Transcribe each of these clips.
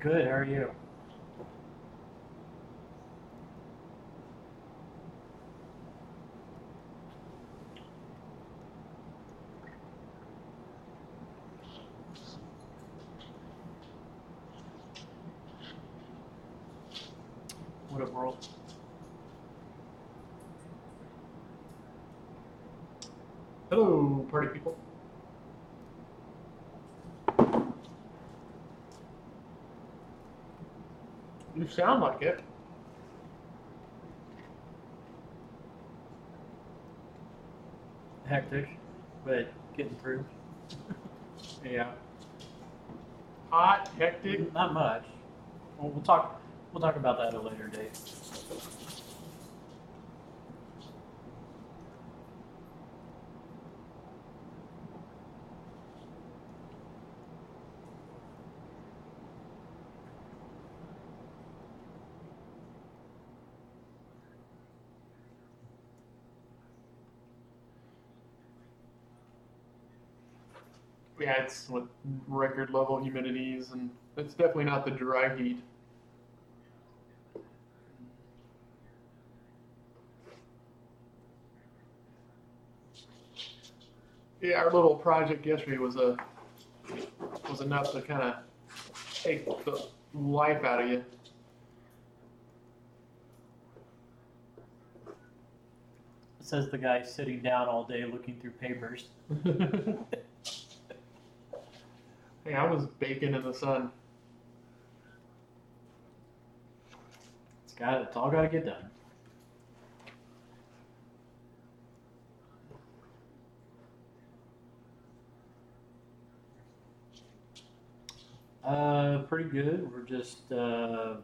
Good. How are you? What up, world? Hello, party people. You sound like it. Hectic, but getting through. Yeah. Hot, hectic. Not much. Well, we'll talk. We'll talk about that at a later date. Yeah, it's with record level humidities, and it's definitely not the dry heat. Yeah, our little project yesterday was a was enough to kind of take the life out of you. Says the guy sitting down all day looking through papers. hey, I was baking in the sun. It's got. It's all got to get done. Uh, pretty good. We're just uh,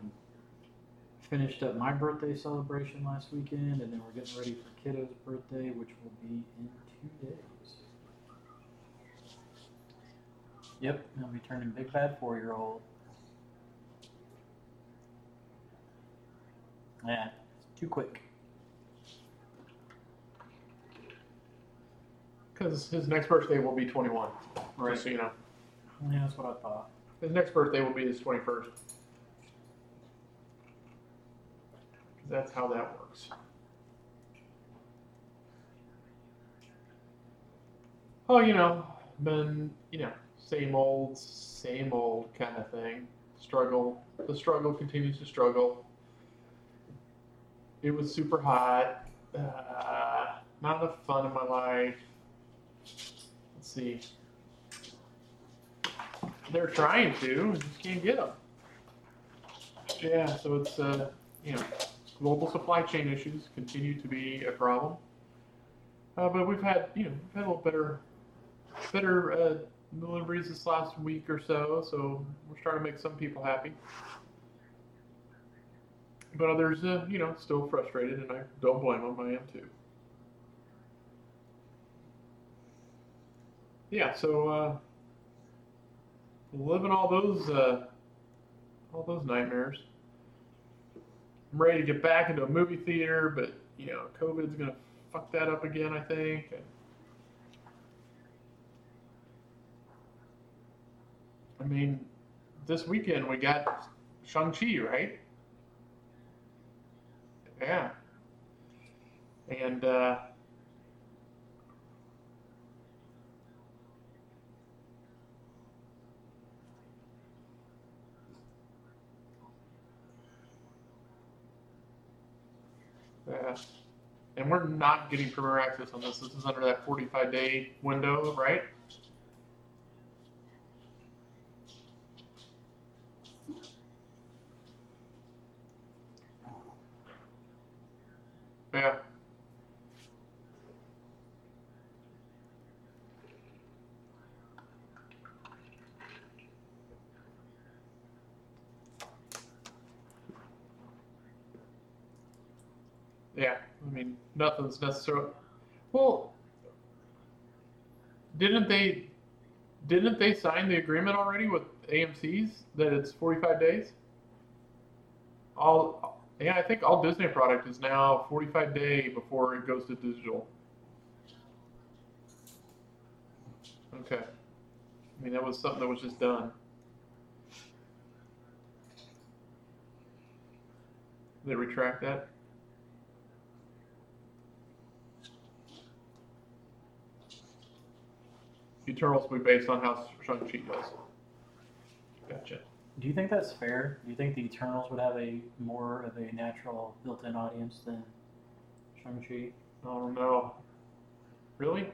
finished up my birthday celebration last weekend, and then we're getting ready for kiddo's birthday, which will be in two days. Yep, he'll be turning big bad four year old. Yeah, it's too quick. Because his next birthday will be 21. Right. So you know, Yeah, that's what I thought. his next birthday will be his 21st. 'Cause that's how that works. Oh, you know, been you know same old, same old kind of thing. Struggle. The struggle continues to struggle. It was super hot. Uh, not enough fun in my life. Let's see. They're trying to, just can't get them. Yeah, so it's uh, you know, global supply chain issues continue to be a problem. Uh, but we've had you know we've had a little better better uh, deliveries this last week or so, so we're starting to make some people happy. But others, uh, you know, still frustrated, and I don't blame them. I am too. Yeah, so uh, living all those uh, all those nightmares. I'm ready to get back into a movie theater, but you know, COVID's gonna fuck that up again. I think. I mean, this weekend we got Shang Chi, right? Yeah. And uh, Yeah. And we're not getting premier access on this. This is under that 45 day window, right? Yeah. Yeah, I mean, nothing's necessarily. Well, didn't they? Didn't they sign the agreement already with AMC's that it's 45 days? All, yeah, I think all Disney product is now 45 day before it goes to digital. Okay. I mean, that was something that was just done. They retract that? Eternals will be based on how Shang-Chi does. Gotcha. Do you think that's fair? Do you think the Eternals would have a more of a natural built-in audience than Shang-Chi? I don't know. Really?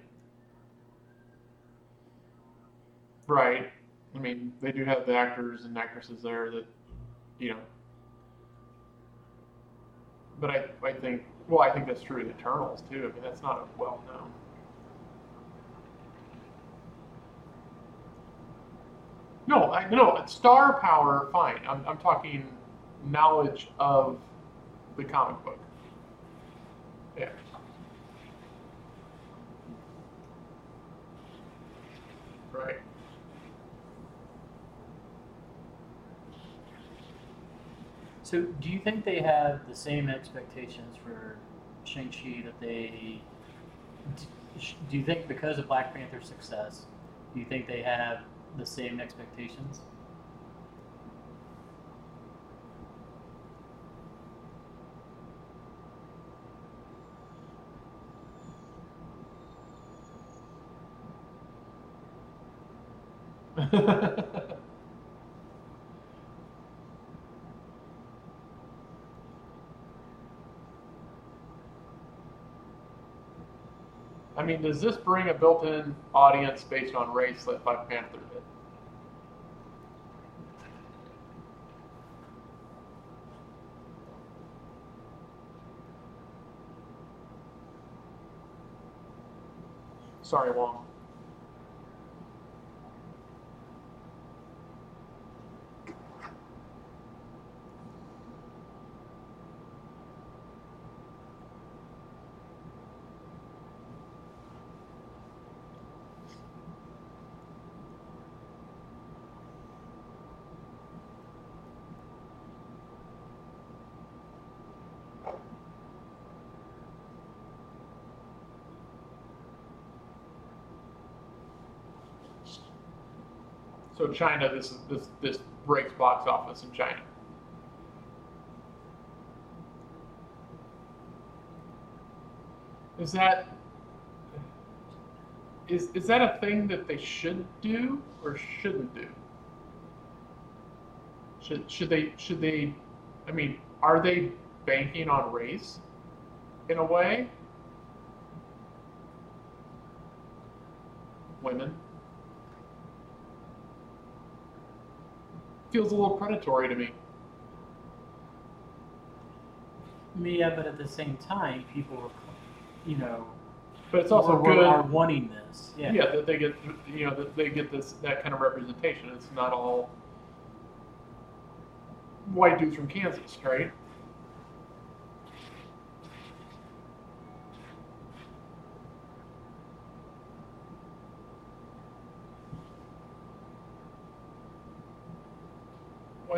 Right. I mean, they do have the actors and actresses there that, you know. But I, I think, well, I think that's true of the Eternals too. I mean, that's not a well known. No, I no star power. Fine. I'm, I'm talking knowledge of the comic book. Yeah. Right. So, do you think they have the same expectations for Shang-Chi that they. Do you think because of Black Panther's success, do you think they have the same expectations? I mean, does this bring a built-in audience based on race that Black Panther did? Sorry, Wong. China, this is this this breaks box office in China. Is that is is that a thing that they should do or shouldn't do? Should should they should they I mean, are they banking on race in a way? Women. Feels a little predatory to me. Yeah, but at the same time, people, are, you know, But it's also good. are wanting this. Yeah. yeah. that they get you know that they get this that kind of representation. It's not all white dudes from Kansas, right?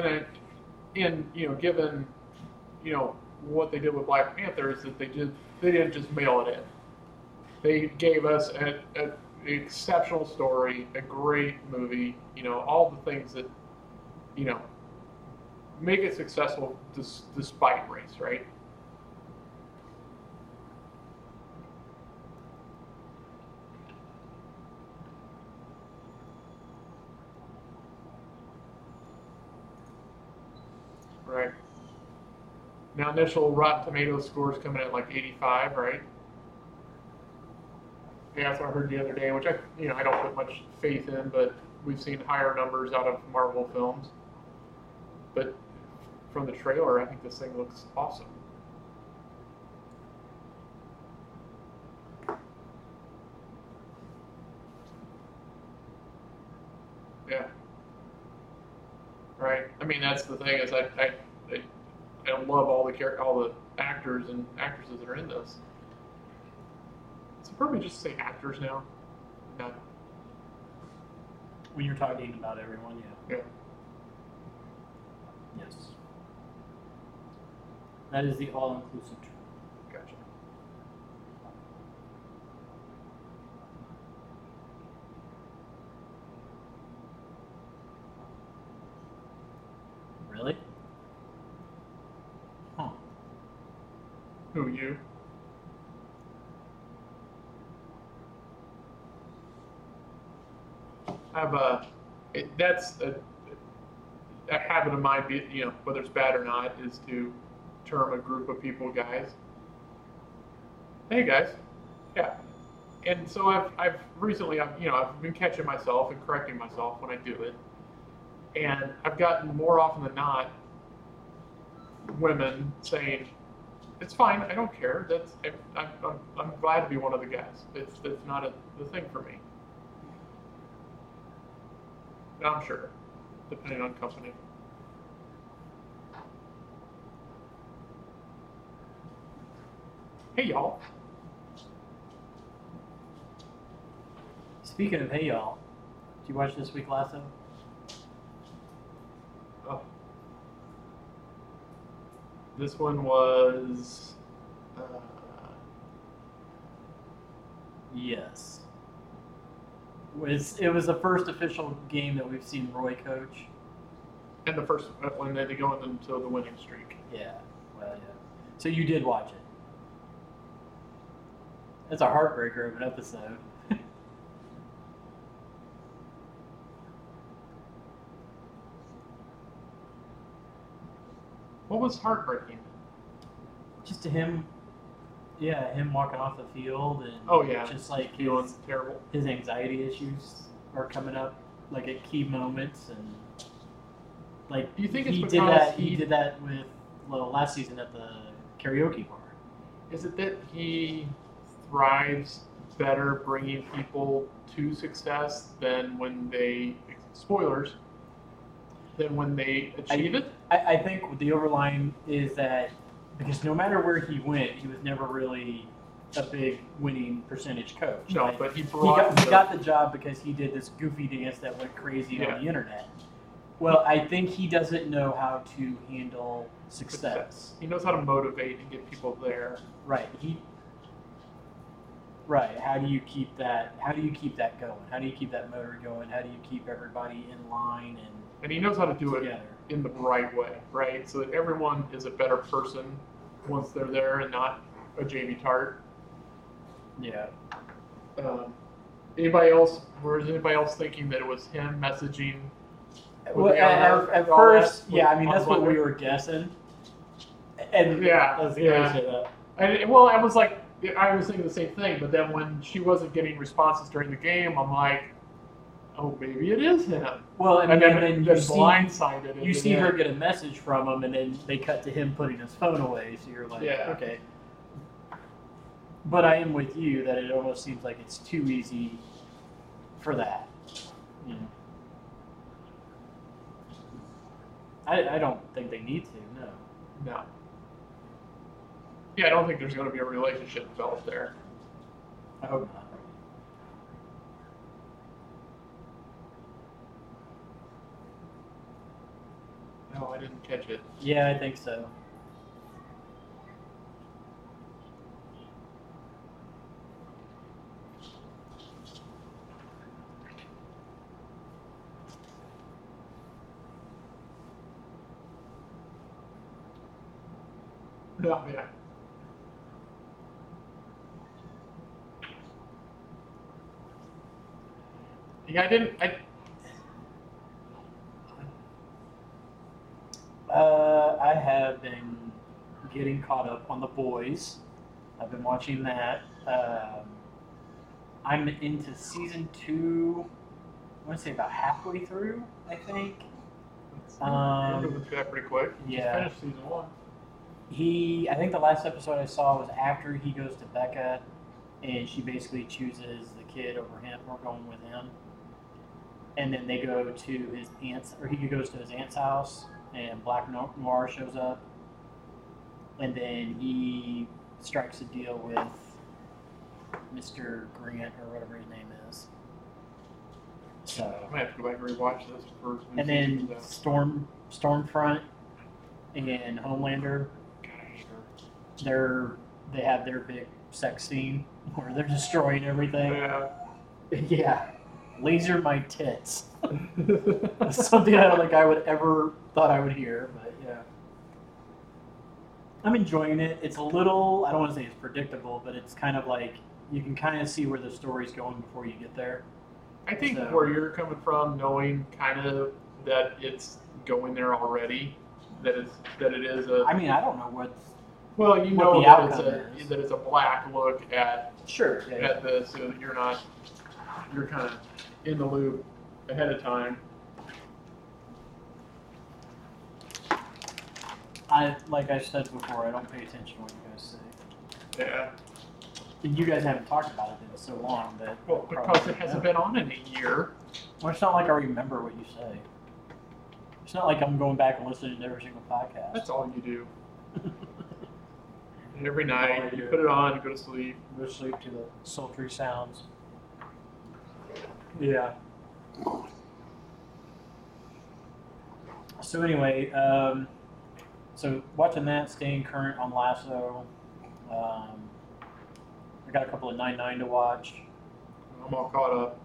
It, in you know, given you know what they did with Black Panther is that they did they didn't just mail it in they gave us an exceptional story, a great movie, you know, all the things that, you know, make it successful dis- despite race? Right. Now, initial Rotten Tomatoes scores coming in like 85, right? Yeah, that's what I heard the other day, which I, you know, I don't put much faith in, but we've seen higher numbers out of Marvel films. But from the trailer, I think this thing looks awesome. Yeah. Right. I mean, that's the thing is I, I, I, I love all the char- all the actors and actresses that are in this. So probably just say actors now. When you're talking about everyone, yeah. Yeah. Yes. That is the all-inclusive term. Gotcha. Really? Huh. Who you? I have a. It, that's a, a habit of mine. Be you know whether it's bad or not is to term a group of people guys. Hey guys, yeah. And so I've I've recently I've you know I've been catching myself and correcting myself when I do it, and I've gotten more often than not women saying it's fine. I don't care. That's I'm, I'm, I'm glad to be one of the guys. It's it's not a the thing for me. I'm sure, depending on company. Hey y'all. Speaking of hey y'all, did you watch this week Lasso? This one was. Uh, Yes. Was it was the first official game that we've seen Roy coach? and the first uh, when they go into the winning streak. Yeah. Well, yeah. So you did watch it. It's a heartbreaker of an episode. What was heartbreaking? Just to him, yeah, him walking off the field and Oh, yeah. just like Feeling his, terrible. his anxiety issues are coming up like at key moments and like Do you think he did that he he- did that with well last season at the karaoke bar. Is it that he thrives better bringing people to success than when they spoilers than when they achieve it? I, I think the overline is that because no matter where he went, he was never really a big winning percentage coach. No, Like, but he he brought got, he the- got the job because he did this goofy dance that went crazy Yeah. on the internet. Well, I think he doesn't know how to handle success. He knows how to motivate and get people there. Right. He. Right. How do you keep that? How do you keep that going? How do you keep that motor going? How do you keep everybody in line and And he knows how to do it together? in the right way, right? So that everyone is a better person once they're there and not a Jamie Tartt. Yeah. Um, anybody else? Or is anybody else thinking that it was him messaging? Well, at, at, at all that first, yeah. I mean, that's what we were guessing. And Yeah, yeah. And well, I was like, I was thinking the same thing. But then when she wasn't getting responses during the game, I'm like, oh, maybe it is him. Well, and, And then, then, then you see blindsided. you see her get a message from him, and then they cut to him putting his phone away. So you're like, Yeah. okay. But I am with you that it almost seems like it's too easy for that. You know. I, I don't think they need to. No. No. Yeah, I don't think there's going to be a relationship developed there. I hope not. No, I didn't catch it. Yeah, I think so. No, yeah. Yeah, I didn't. I Uh, I have been getting caught up on the boys. I've been watching that. Um, I'm into season two. I want to say about halfway through. I think Um, moving through that pretty quick. yeah. Just finished season one. he. I think the last episode I saw was after he goes to Becca, and she basically chooses the kid over him or going with him. And then they go to his aunt's, or he goes to his aunt's house, and Black Noir shows up, and then he strikes a deal with Mr. Grant or whatever his name is. So, I might have to go back and rewatch this for. and then Storm, Stormfront, and Homelander, God, I hate her. they're they have their big sex scene where they're destroying everything. Yeah. Yeah, laser my tits. That's something I don't think I would ever thought I would hear, but yeah. I'm enjoying it. It's a little, I don't want to say it's predictable, but it's kind of like you can kind of see where the story's going before you get there. I think So- where you're coming from, knowing kind of that it's going there already, that it's that it is a I mean, I don't know what. well, you what know that it's a is. that it's a black look at Sure. Yeah. at this, so that you're not you're kind of in the loop ahead of time. I like I said before, I don't pay attention to what you guys say. Yeah, And you guys haven't talked about it in so long that. well, because it hasn't been on in a year. Well, it's not like I remember what you say. It's not like I'm going back and listening to every single podcast. That's all you do. Every night you put it on, you go to sleep. Go to sleep to the sultry sounds. Yeah. So anyway, um, so watching that, staying current on Lasso. Um, I got a couple of nine nine to watch. I'm all caught up.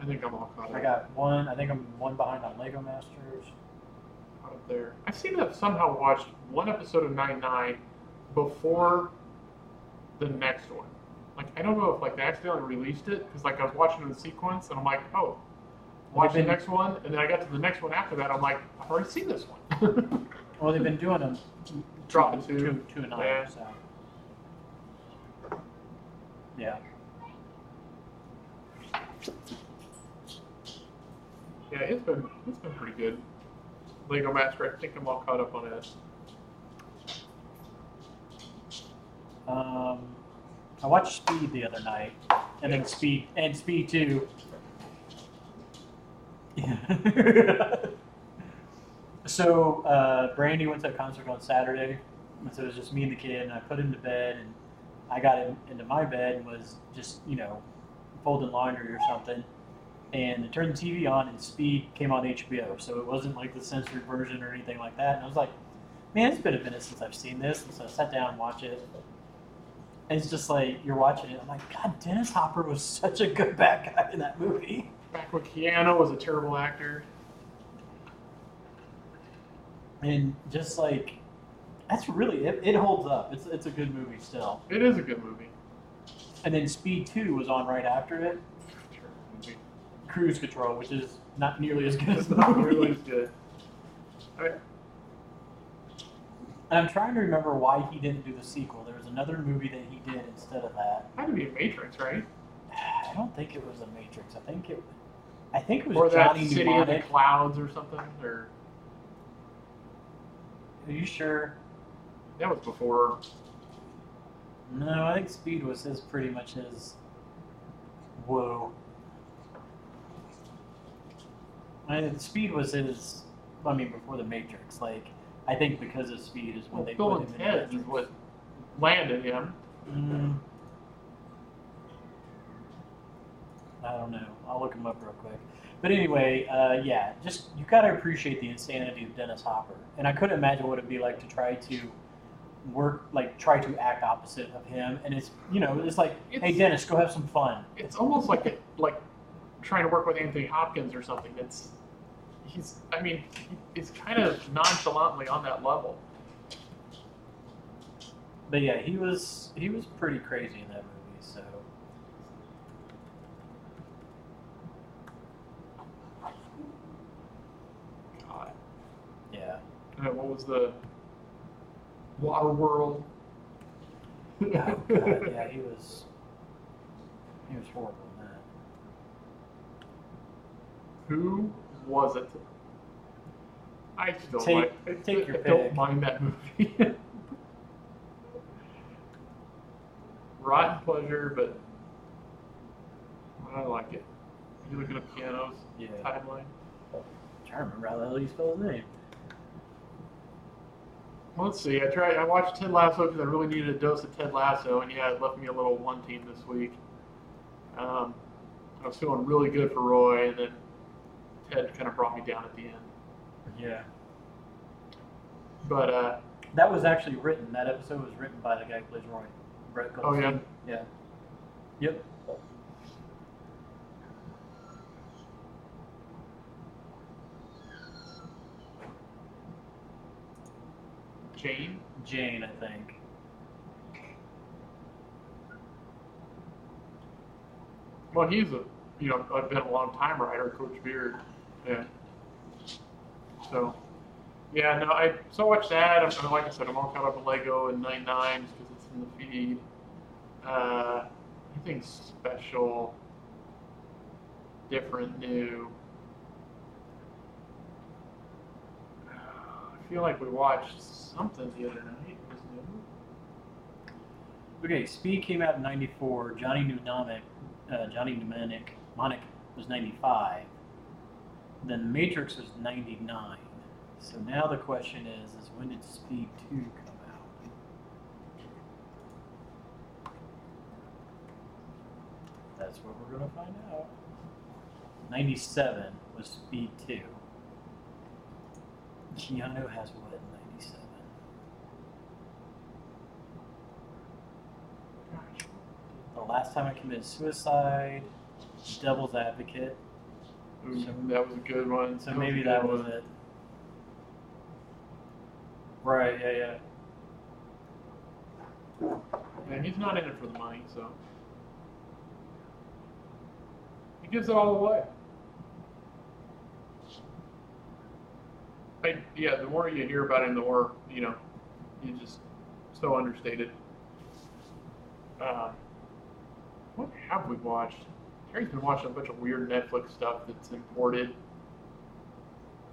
I think I'm all caught up. I got one. I think I'm one behind on Lego Masters. up there. I seem to have somehow watched one episode of Nine Nine before the next one. Like I don't know if like they accidentally released it because like I was watching the sequence and I'm like, oh, watch They've the next one, and then I got to the next one after that. I'm like, I've already seen this one. Well, they've been doing them. Dropping two. two, two and nine. Yeah. So. Yeah. yeah, it's been it's been pretty good. Lego Master, I think I'm all caught up on it. Um, I watched Speed the other night, and then Speed and Speed Two. Yeah. so uh, Brandy went to a concert on Saturday, and so it was just me and the kid, and I put him to bed, and I got him into my bed and was just you know folding laundry or something. And I turned the TV on, and Speed came on HBO, so it wasn't like the censored version or anything like that. And I was like, "Man, it's been a minute since I've seen this," and so I sat down and watched it. And it's just like you're watching it. I'm like, God, Dennis Hopper was such a good bad guy in that movie. Back when Keanu was a terrible actor. And just like, that's really it. It holds up. It's it's a good movie still. It is a good movie. And then Speed Two was on right after it. Cruise Control, which is not nearly as good as the not movie. nearly as good. I mean, And I'm trying to remember why he didn't do the sequel. There was another movie that he did instead of that. had to be a Matrix, right? I don't think it was a Matrix. I think it. I think it was Or that Johnny City of the Mnemonic. Clouds or something. Or Are you sure? that was before. No, I think Speed was his pretty much his. Whoa. I mean, Speed was his. I mean, before the Matrix. Like, I think because of Speed is when Well, they put him in is what landed him. Mm, I don't know. I'll look him up real quick. But anyway, uh, yeah, just you got to appreciate the insanity of Dennis Hopper, and I couldn't imagine what it'd be like to try to work, like try to act opposite of him. And it's you know, it's like, hey Dennis, go have some fun. It's almost like it, like trying to work with Anthony Hopkins or something. It's he's. I mean, he's kind of nonchalantly on that level. But yeah, he was he was pretty crazy in that movie. So God. yeah, Uh, what was the Water World? oh god, yeah, he was he was horrible in that. Who was it? I still Take- like. I, take your I don't mind that movie. Rotten pleasure, but I like it. You looking at Keanu's Yeah, timeline? I'm trying to remember how the hell you spell his name. Let's see. I tried. I watched Ted Lasso because I really needed a dose of Ted Lasso, and yeah, it left me a little wanting this week. Um, I was feeling really good for Roy, and then Ted kind of brought me down at the end. Yeah, But uh, that was actually written. That episode was written by the guy who plays Roy, Brett oh yeah, yeah, yep. Jane. Jane, I think. Well, he's a you know I've been a long time writer, Coach Beard. Yeah. So, yeah, no, I so watch that. I'm, I mean, like I said, I'm all caught up with Lego and Nine Nines because it's in the feed. Uh, anything special, different, new? Uh, I feel like we watched something the other night. Okay, Speed came out in '94. Johnny Mnemonic, uh, Johnny Mnemonic, Mnemonic was '95. Then Matrix was '99. So now the question is: Is when did Speed Two come out? That's what we're gonna find out. '97 was Speed Two. Keanu has what in '97? The last time I committed suicide, Devil's Advocate. Ooh, So- that was a good one. So maybe that was it. Right, yeah, yeah. And he's not in it for the money, so he gives it all away. I, yeah, the more you hear about him, the more you know. You just so understated. Uh, what have we watched? Terry's been watching a bunch of weird Netflix stuff that's imported,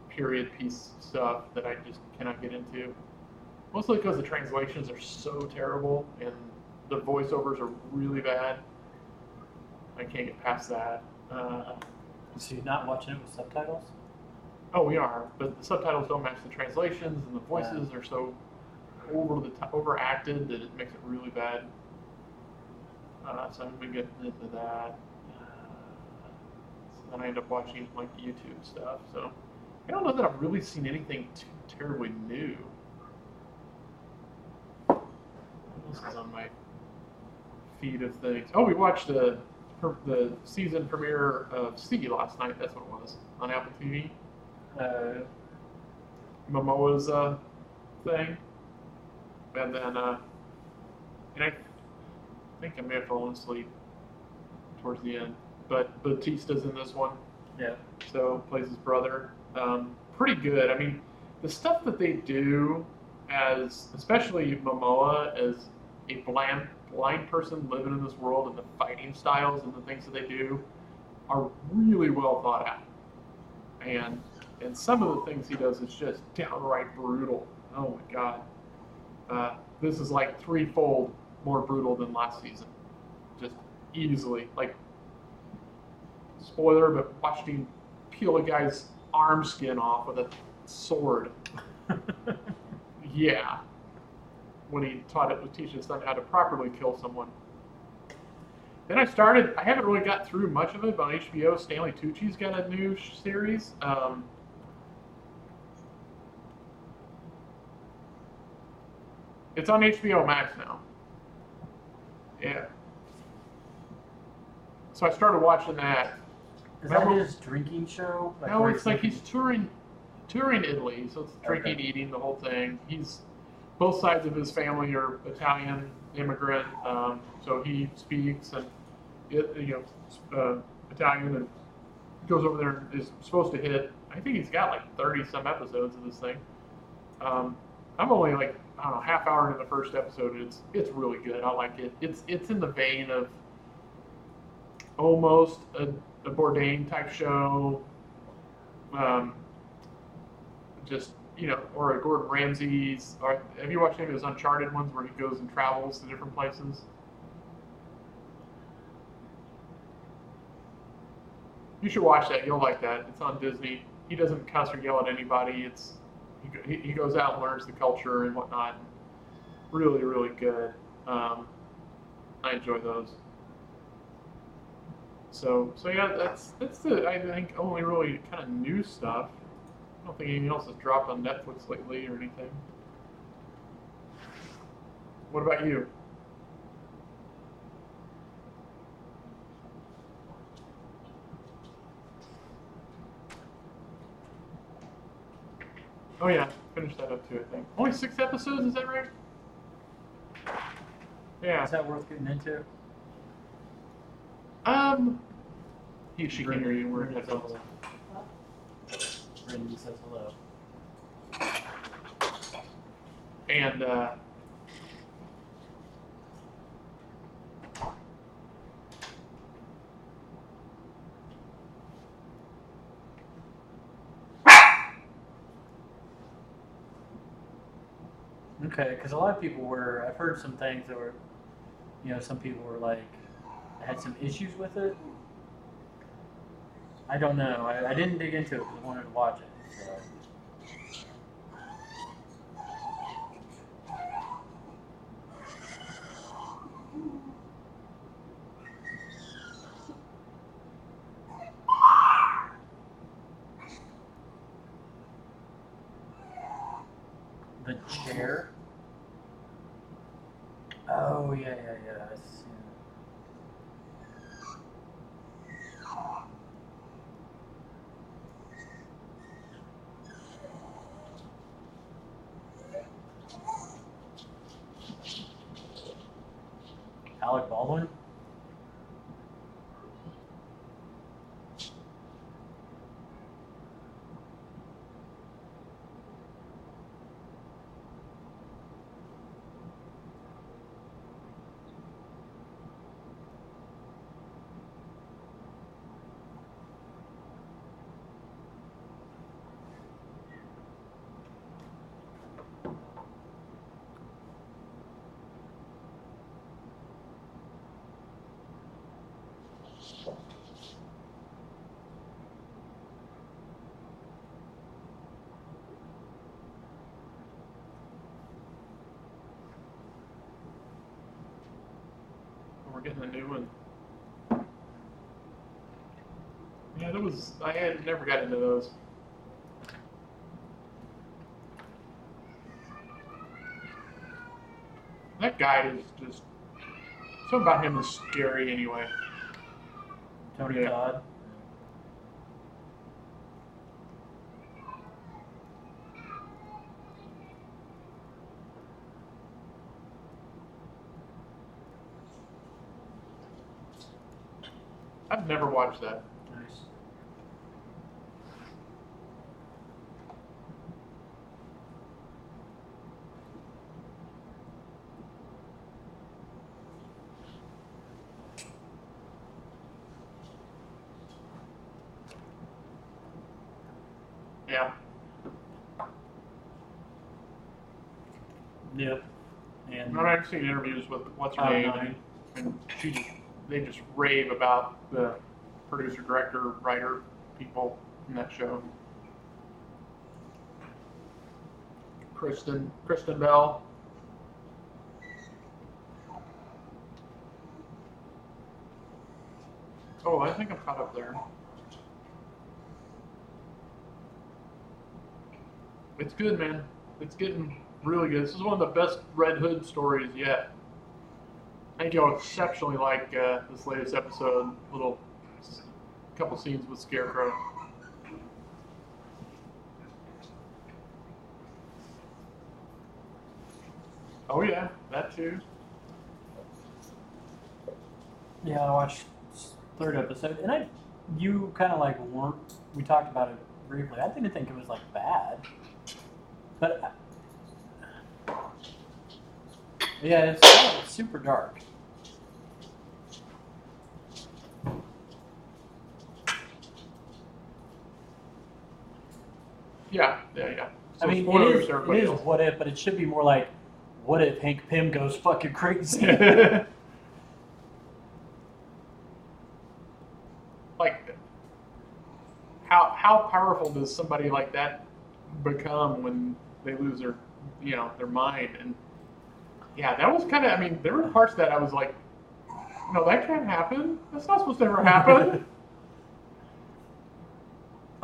period piece stuff that I just cannot get into. Mostly because the translations are so terrible and the voiceovers are really bad. I can't get past that. Uh, So you're not watching it with subtitles? oh, we are, but the subtitles don't match the translations, and the voices are so over the top, overacted that it makes it really bad. Uh, so I've been getting into that. Then I end up watching like YouTube stuff. So I don't know that I've really seen anything too terribly new. Else is on my feed of things? Oh, we watched the the season premiere of See last night. That's what it was on Apple TV. Uh, Momoa's uh, thing, and then uh, and I think I may have fallen asleep towards the end. But Batista's in this one, yeah. so plays his brother. Um, pretty good. I mean, the stuff that they do as, especially Momoa as a blind blind person living in this world, and the fighting styles and the things that they do are really well thought out. And and some of the things he does is just downright brutal. Oh my god. Uh, this is like threefold more brutal than last season. Just easily. Like, spoiler, but watched him peel a guy's arm skin off with a sword. Yeah. When he taught it, teach his son how to properly kill someone. Then I started. I haven't really got through much of it, but on HBO, Stanley Tucci's got a new sh- series. Um, it's on HBO Max now. Yeah. So I started watching that. Is that his drinking show? No, where it's like he's touring, touring Italy, so it's drinking, Okay. eating, the whole thing. He's both sides of his family are Italian immigrant, um, so he speaks and you know uh, Italian and goes over there and is supposed to hit. I think he's got like thirty some episodes of this thing. Um, I'm only like I don't know half hour into the first episode. It's it's really good. I like it. It's it's in the vein of almost a, a Bourdain type show. Um, just you know, or a Gordon Ramsay's. Or have you watched any of those Uncharted ones where he goes and travels to different places? You should watch that. You'll like that. It's on Disney. He doesn't cuss or yell at anybody. It's he, he, he goes out and learns the culture and whatnot. Really, really good. Um, I enjoy those. So, so yeah, that's that's the I think only really kind of new stuff. I don't think anything else has dropped on Netflix lately or anything. What about you? Oh yeah, finish that up too. I think only six episodes. Is that right? Yeah. Is that worth getting into? Um. He, she can hear you. We're in Brenda headphones. says hello. Says hello. And uh, Okay, because a lot of people were. I've heard some things that were, you know, some people were like had some issues with it. I don't know. I, I didn't dig into it because I wanted to watch it. So. The chair. Oh yeah, yeah, yeah. I see. Alec Baldwin. we're getting a new one. Yeah, that was. I had never got into those. That guy is just. Something about him is scary anyway. Tony Yeah. Todd. Never watched that. Nice. Yeah. Yep. And I've seen interviews with what's her name, and she just they just rave about the producer, director, writer, people in that show. Kristen, Kristen Bell. Oh, I think I'm caught up there. It's good, man. It's getting really good. This is one of the best Red Hood stories yet. I think you'll exceptionally like uh, this latest episode. Little couple scenes with Scarecrow. Oh yeah, that too. Yeah, I watched third episode, and I, you kind of like weren't. We talked about it briefly. I didn't think it was like bad, but uh, yeah, it's super dark. Yeah, yeah, yeah. I mean, it is, it is else. what if, but it should be more like, what if Hank Pym goes fucking crazy? like, how how powerful does somebody like that become when they lose their, you know, their mind? And yeah, that was kind of. I mean, there were parts that I was like, no, that can't happen. That's not supposed to ever happen.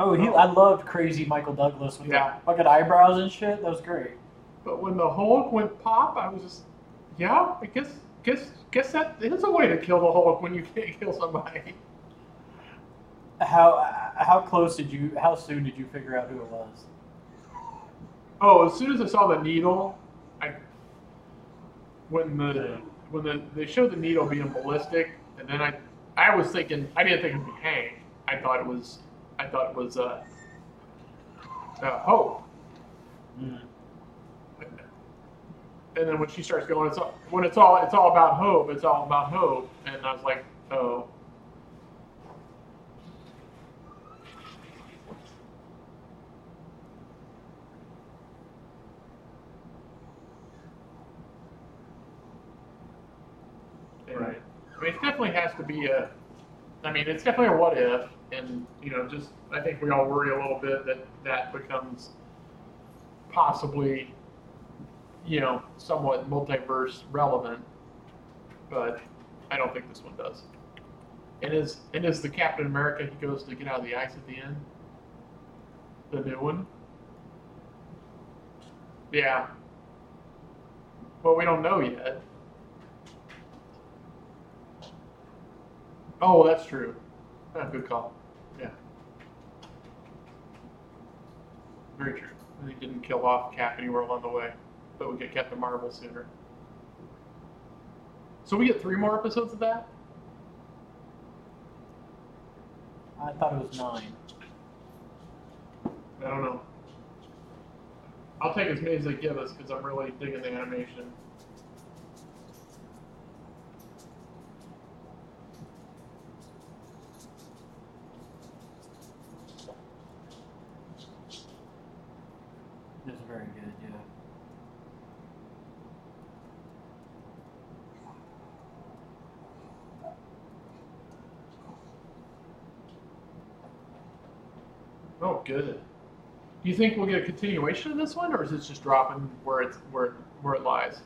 oh, he, I loved crazy Michael Douglas with Yeah. the fucking eyebrows and shit. That was great. but when the Hulk went pop, I was just, yeah, I guess guess guess that is a way to kill the Hulk when you can't kill somebody. How how close did you? How soon did you figure out who it was? Oh, as soon as I saw the needle, I when the when the they showed the needle being ballistic, and then I I was thinking I didn't think it'd be Hank. I thought it was I thought it was uh, uh Hope. Mm. And then when she starts going, it's all, when it's all it's all about hope. It's all about hope, and I was like, oh. Right. I mean, it definitely has to be a. I mean, it's definitely a what if, and you know, just I think we all worry a little bit that that becomes possibly, you know, somewhat multiverse relevant, but I don't think this one does. And is and is the Captain America he goes to get out of the ice at the end? The new one? Yeah. Well, we don't know yet. Oh, that's true. Good call. Yeah. Very true. He didn't kill off Cap anywhere along the way, but we get Captain Marvel sooner. So we get three more episodes of that? I thought it was nine. I don't know. I'll take as many as they give us because I'm really digging the animation. It was very good, yeah. Oh, good. Do you think we'll get a continuation of this one, or is it just dropping where it's where where it lies?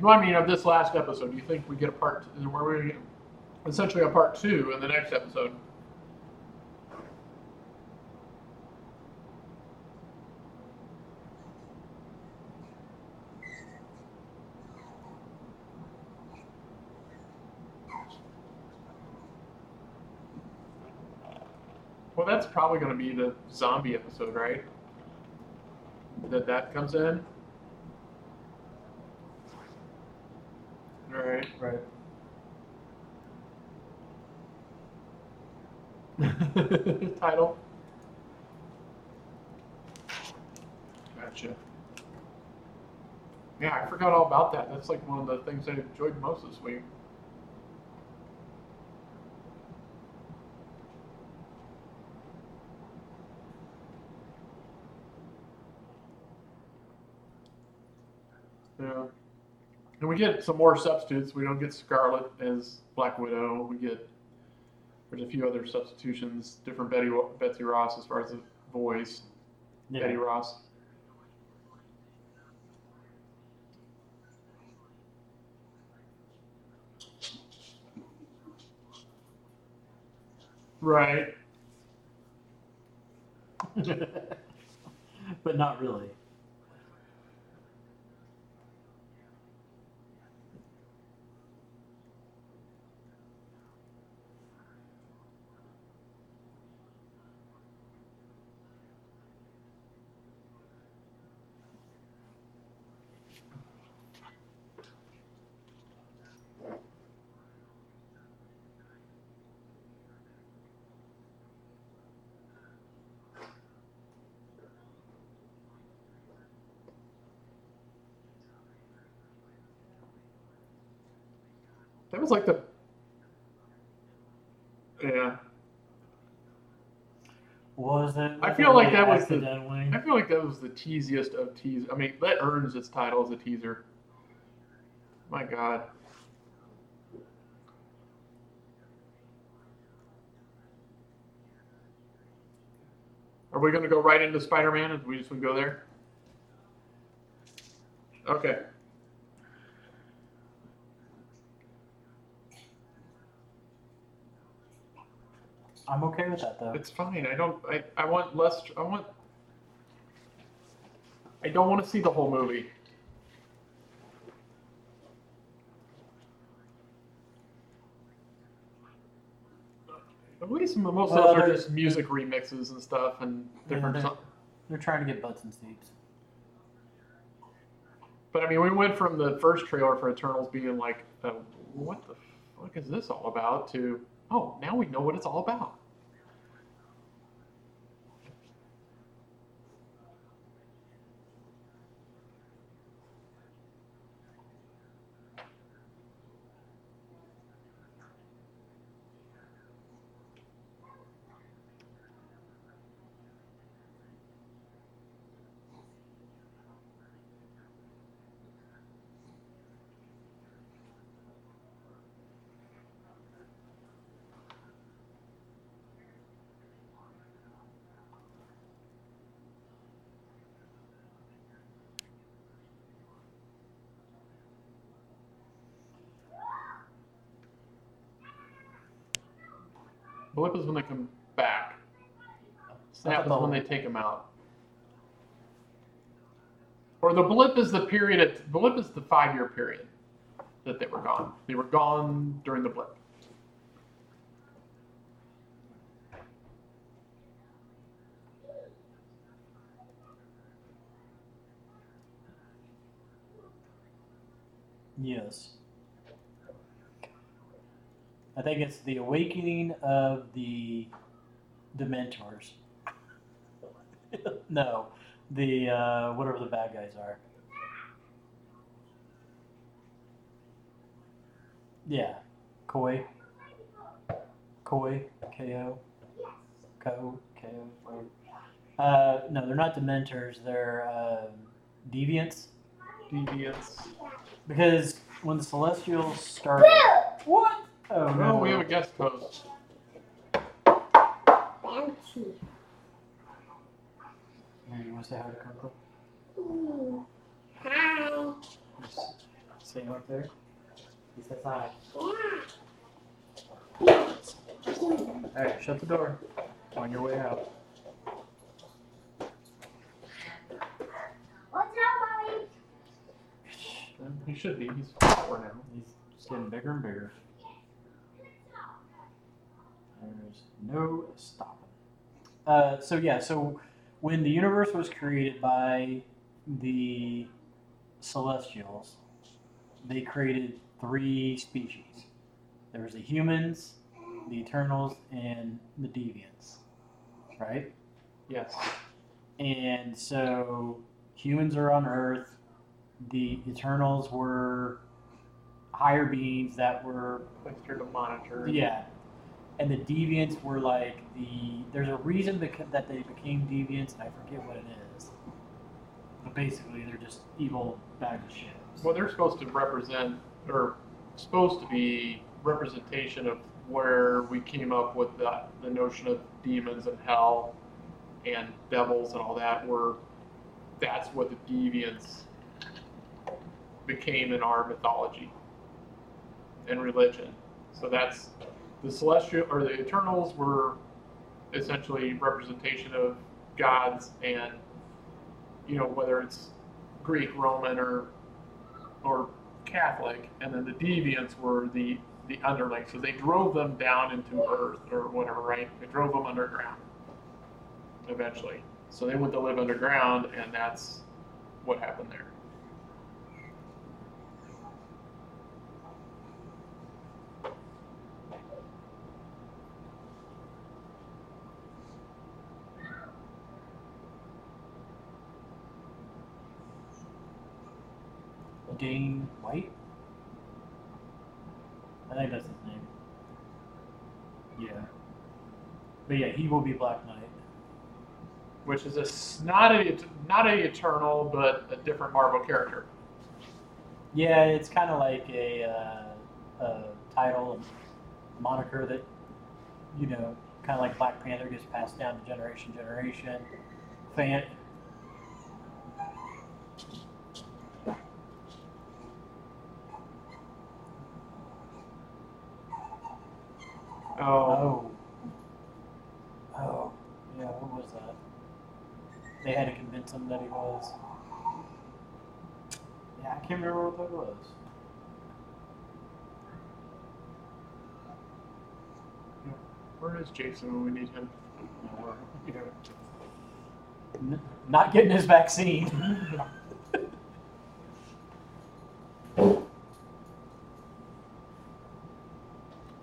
No, I mean of this last episode. Do you think we get a part? Where we essentially a part two in the next episode? That's probably going to be the zombie episode, right? That that comes in. All right. Right. Title. Gotcha. Yeah, I forgot all about that. That's like one of the things I enjoyed most this week. Yeah. And we get some more substitutes. We don't get Scarlett as Black Widow. We get there's a few other substitutions, different Betty Betsy Ross as far as the voice. Yeah. Betty Ross. Right. but not really. Was like the. Yeah. Was it? I feel like that was the- accidentally? I feel like that was the teasiest of teas. I mean, that earns its title as a teaser. My God. Are we going to go right into Spider-Man? and we just want to go there? Okay. I'm okay with that though. It's fine. I don't. I, I want less. I want. I don't want to see the whole movie. At least most Well, of those are just music remixes and stuff and different. they're- They're trying to get butts and seats. But I mean, we went from the first trailer for Eternals being like, uh, "What the fuck is this all about?" to, "Oh, now we know what it's all about." Blip is when they come back. Snap is when they take them out. Or the blip is the period. At, blip is the five-year period that they were gone. They were gone during the blip. Yes. I think it's the awakening of the Dementors. no, the uh, whatever the bad guys are. Yeah, Koi. Koi, K-O. Ko, K-O. Uh, no, they're not Dementors. They're um Deviants. Deviants. Because when the Celestials started. What? Oh no. Oh, we have a guest host. Bounty. Here, you want to say hi to Coco? Ooh. Hi. Just say him up there. He says hi. Yeah. Alright, shut the door on your way out. What's up, mommy? He should be. He's four now. He's just getting bigger and bigger. There's no stopping. Uh, so yeah, so when the universe was created by the Celestials, they created three species. There was the humans, the Eternals, and the Deviants. Right? Yes. And so humans are on Earth. The Eternals were higher beings that were Placed here to monitor. yeah, and the Deviants were like the. There's a reason that they became Deviants, and I forget what it is. But basically, they're just evil bags of shit. Well, they're supposed to represent, or supposed to be representation of where we came up with the, the notion of demons and hell and devils and all that. Were that's what the deviants became in our mythology and religion. So that's the celestial or the Eternals were essentially representation of gods and you know whether it's Greek, Roman, or or Catholic, and then the deviants were the the underlings. So they drove them down into Earth or whatever, right? They drove them underground eventually. So they went to live underground, and that's what happened there. Dane White. I think that's his name. Yeah. But yeah, he will be Black Knight. Which is a not a not a Eternal, but a different Marvel character. Yeah, it's kind of like a, uh, a title and moniker that, you know, kind of like Black Panther gets passed down to generation to generation. Fan. Oh, Oh. Oh. Yeah, what was that? They had to convince him that he was. Yeah, I can't remember what that was. Where is Jason when we need him? You know, we're, you know, n- not getting his vaccine.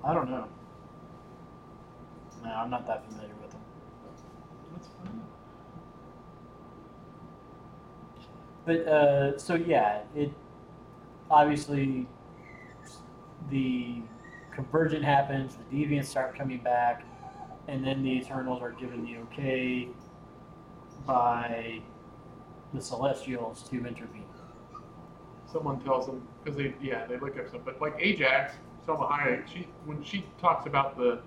I don't know. No, I'm not that familiar with him. That's fine. But uh, so yeah, it obviously the convergent happens, the deviants start coming back, and then the Eternals are given the okay by the Celestials to intervene. Someone tells them because they yeah they look up something, but like Ajak, Salma Hayek, she when she talks about the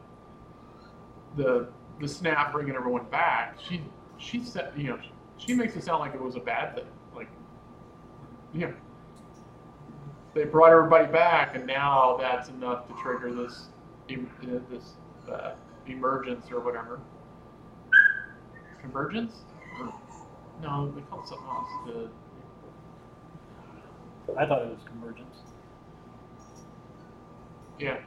the the snap bringing everyone back, she she said you know she makes it sound like it was a bad thing, like yeah. They brought everybody back, and now that's enough to trigger this uh, this uh, emergence or whatever. Convergence? No, they call it something else. The I thought it was convergence. Yeah.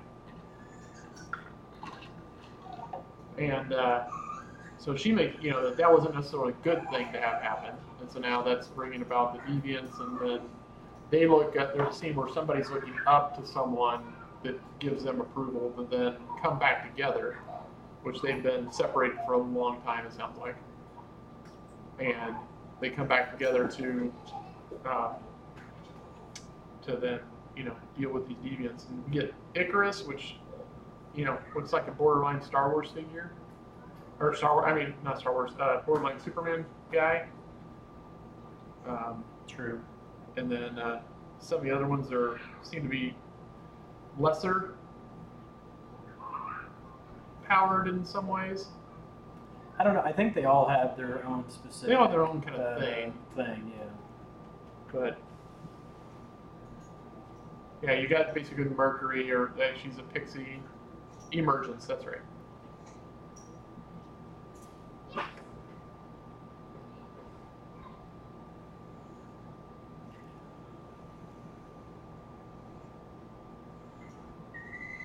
And uh, so she makes, you know, that that wasn't necessarily a good thing to have happen. And so now that's bringing about the deviance, and then they look at, a scene where somebody's looking up to someone that gives them approval, but then come back together, which they've been separated for a long time, it sounds like. And they come back together to, uh, to then, you know, deal with these deviants. And we get Ikaris, which, you know, looks like a borderline Star Wars figure. Or Star Wars, I mean, not Star Wars, uh, borderline Superman guy. Um, True. and then uh, some of the other ones are seem to be lesser powered in some ways. I don't know. I think they all have their own specific. They all have their own kind of uh, thing, Thing, yeah. but yeah, you got basically Mercury, or uh, she's a pixie. Emergence, that's right.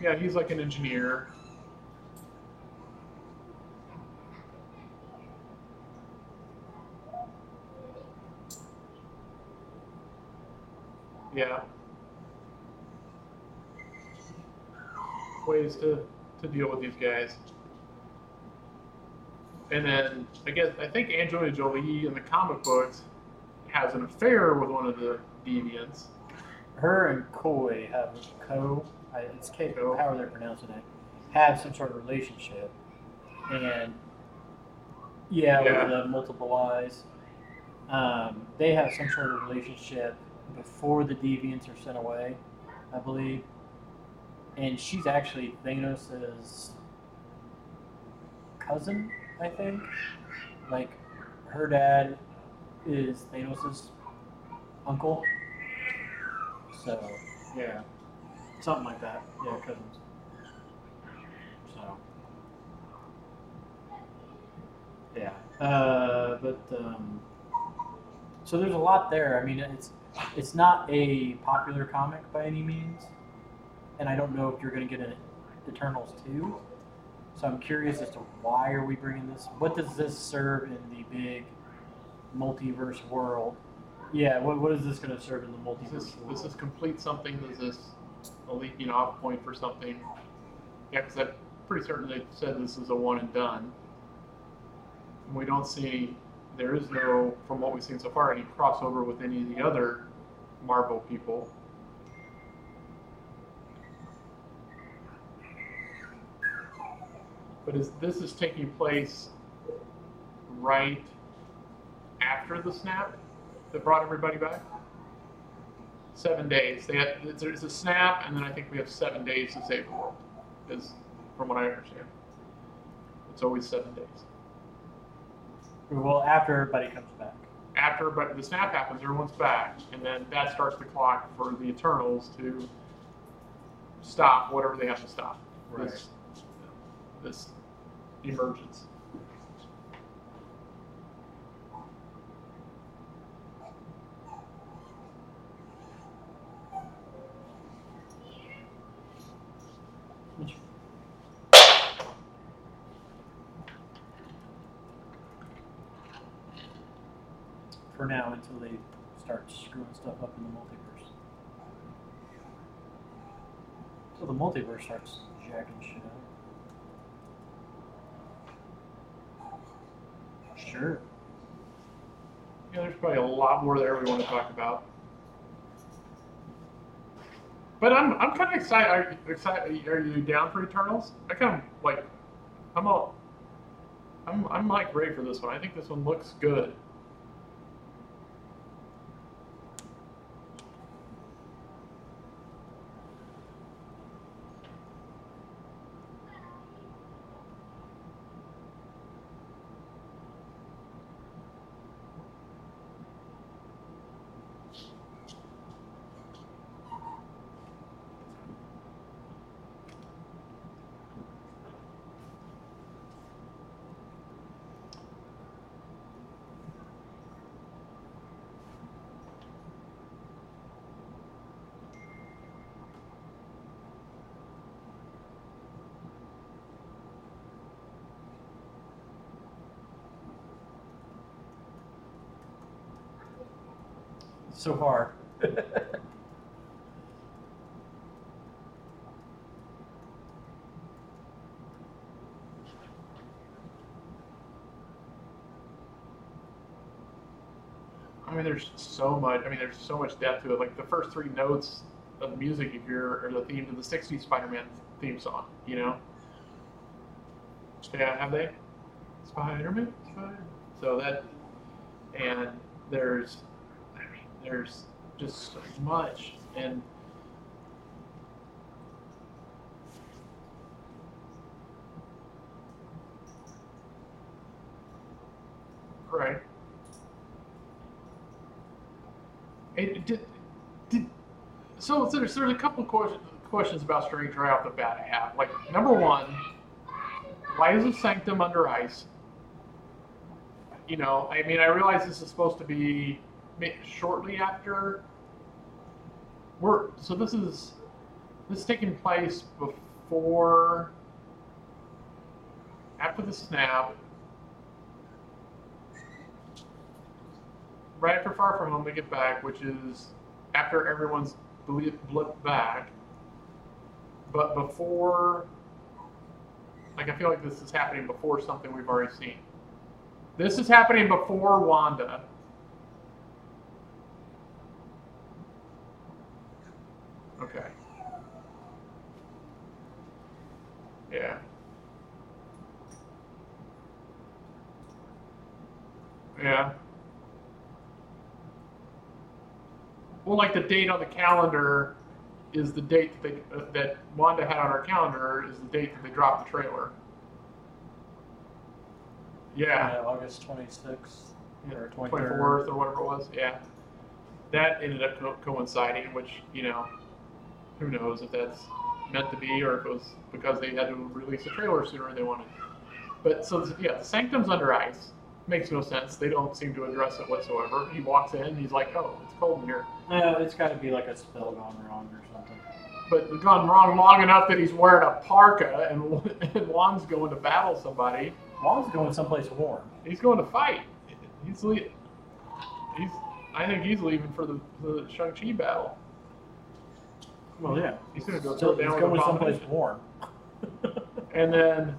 Yeah, he's like an engineer. Yeah. Ways to, to deal with these guys. And then I guess I think Angelina Jolie in the comic books has an affair with one of the deviants. Her and Koi have co. It's K. Ko. How are they pronouncing it? Have some sort of relationship, and yeah, Yeah. with the multiple eyes, um, they have some sort of relationship before the deviants are sent away, I believe. And she's actually Thanos' cousin, I think. Like, her dad is Thanos' uncle. So, yeah. Something like that. Yeah, cousins. So. Yeah. Uh, but, um, so there's a lot there. I mean, it's it's not a popular comic by any means, and I don't know if you're going to get an Eternals 2. So I'm curious as to why are we bringing this? What does this serve in the big multiverse world? Yeah, what, what is this going to serve in the multiverse this, world? does this complete something? Does this a leaping off point for something? Yeah, because I'm pretty certain they said this is a one and done. And we don't see, there is no, from what we've seen so far, any crossover with any of the other Marvel people. But is this is taking place right after the snap that brought everybody back? Seven days. They had, there's a snap, and then I think we have seven days to save the world. Is from what I understand. It's always seven days. well, after everybody comes back. After, but the snap happens, everyone's back, and then that starts the clock for the Eternals to stop whatever they have to stop. This, this emergence. for now until they start screwing stuff up in the multiverse. So the multiverse starts jacking shit up. Sure. Yeah, there's probably a lot more there we want to talk about. But I'm I'm kind of excited. Are you excited? Are you down for Eternals? I kind of like. I'm all. I'm I'm like ready for this one. I think this one looks good. So far. I mean, there's so much. I mean, there's so much depth to it. Like the first three notes of the music you hear are the theme to the '60s Spider-Man theme song. You know. Yeah, have they? Spider-Man, Spider. So that, and there's, there's just so much, and right. It did, did so there's there's a couple questions questions about Strange right off the bat I have. Like number one, why is the sanctum under ice? You know, I mean, I realize this is supposed to be shortly after. We're so this is this is taking place before, after the snap, right after Far From Home they get back, which is after everyone's blipped back, but before like I feel like this is happening before something we've already seen. This is happening before Wanda. Okay. Yeah. Yeah. Well, like the date on the calendar is the date that, they, uh, that Wanda had on her calendar is the date that they dropped the trailer. Yeah, August 26th or 23rd. twenty fourth or whatever it was. Yeah, that ended up co- coinciding, which you know, who knows if that's meant to be or if it was because they had to release a trailer sooner than they wanted. But so yeah, the Sanctum's under ice. Makes no sense. They don't seem to address it whatsoever. He walks in, he's like, "Oh, it's cold in here." No, it's got to be like a spell gone wrong or something. but gone wrong long enough that he's wearing a parka and, and Wong's going to battle somebody. Wong's going someplace warm. He's going to fight. He's le- he's. I think he's leaving for the the Shang Chi battle. Well, yeah. He's gonna go Still, throw down he's with going someplace warm. And then,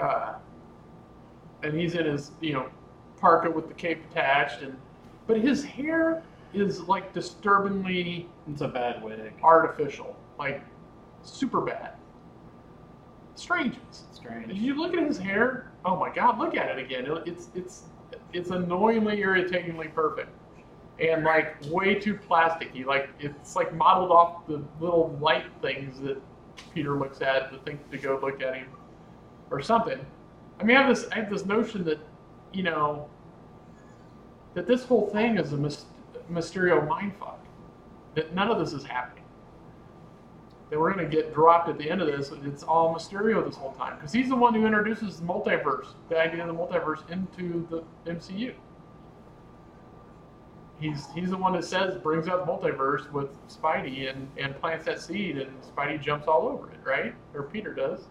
uh, and he's in his you know parka with the cape attached, and but his hair is like disturbingly it's a bad wig. artificial, like super bad. Strange. Strange. Did you look at his hair? Oh my God! Look at it again. It- It's it's it's annoyingly irritatingly perfect, and like way too plasticky. Like it's like modeled off the little light things that Peter looks at to think to go look at him, or something. I mean, I have this I have this notion that you know that this whole thing is a mys- Mysterio mindfuck. That none of this is happening that we're going to get dropped at the end of this. It's all Mysterio this whole time because he's the one who introduces the multiverse, the idea of the multiverse into the MCU. He's he's the one that says brings up multiverse with Spidey and and plants that seed, and Spidey jumps all over it, right? Or Peter does.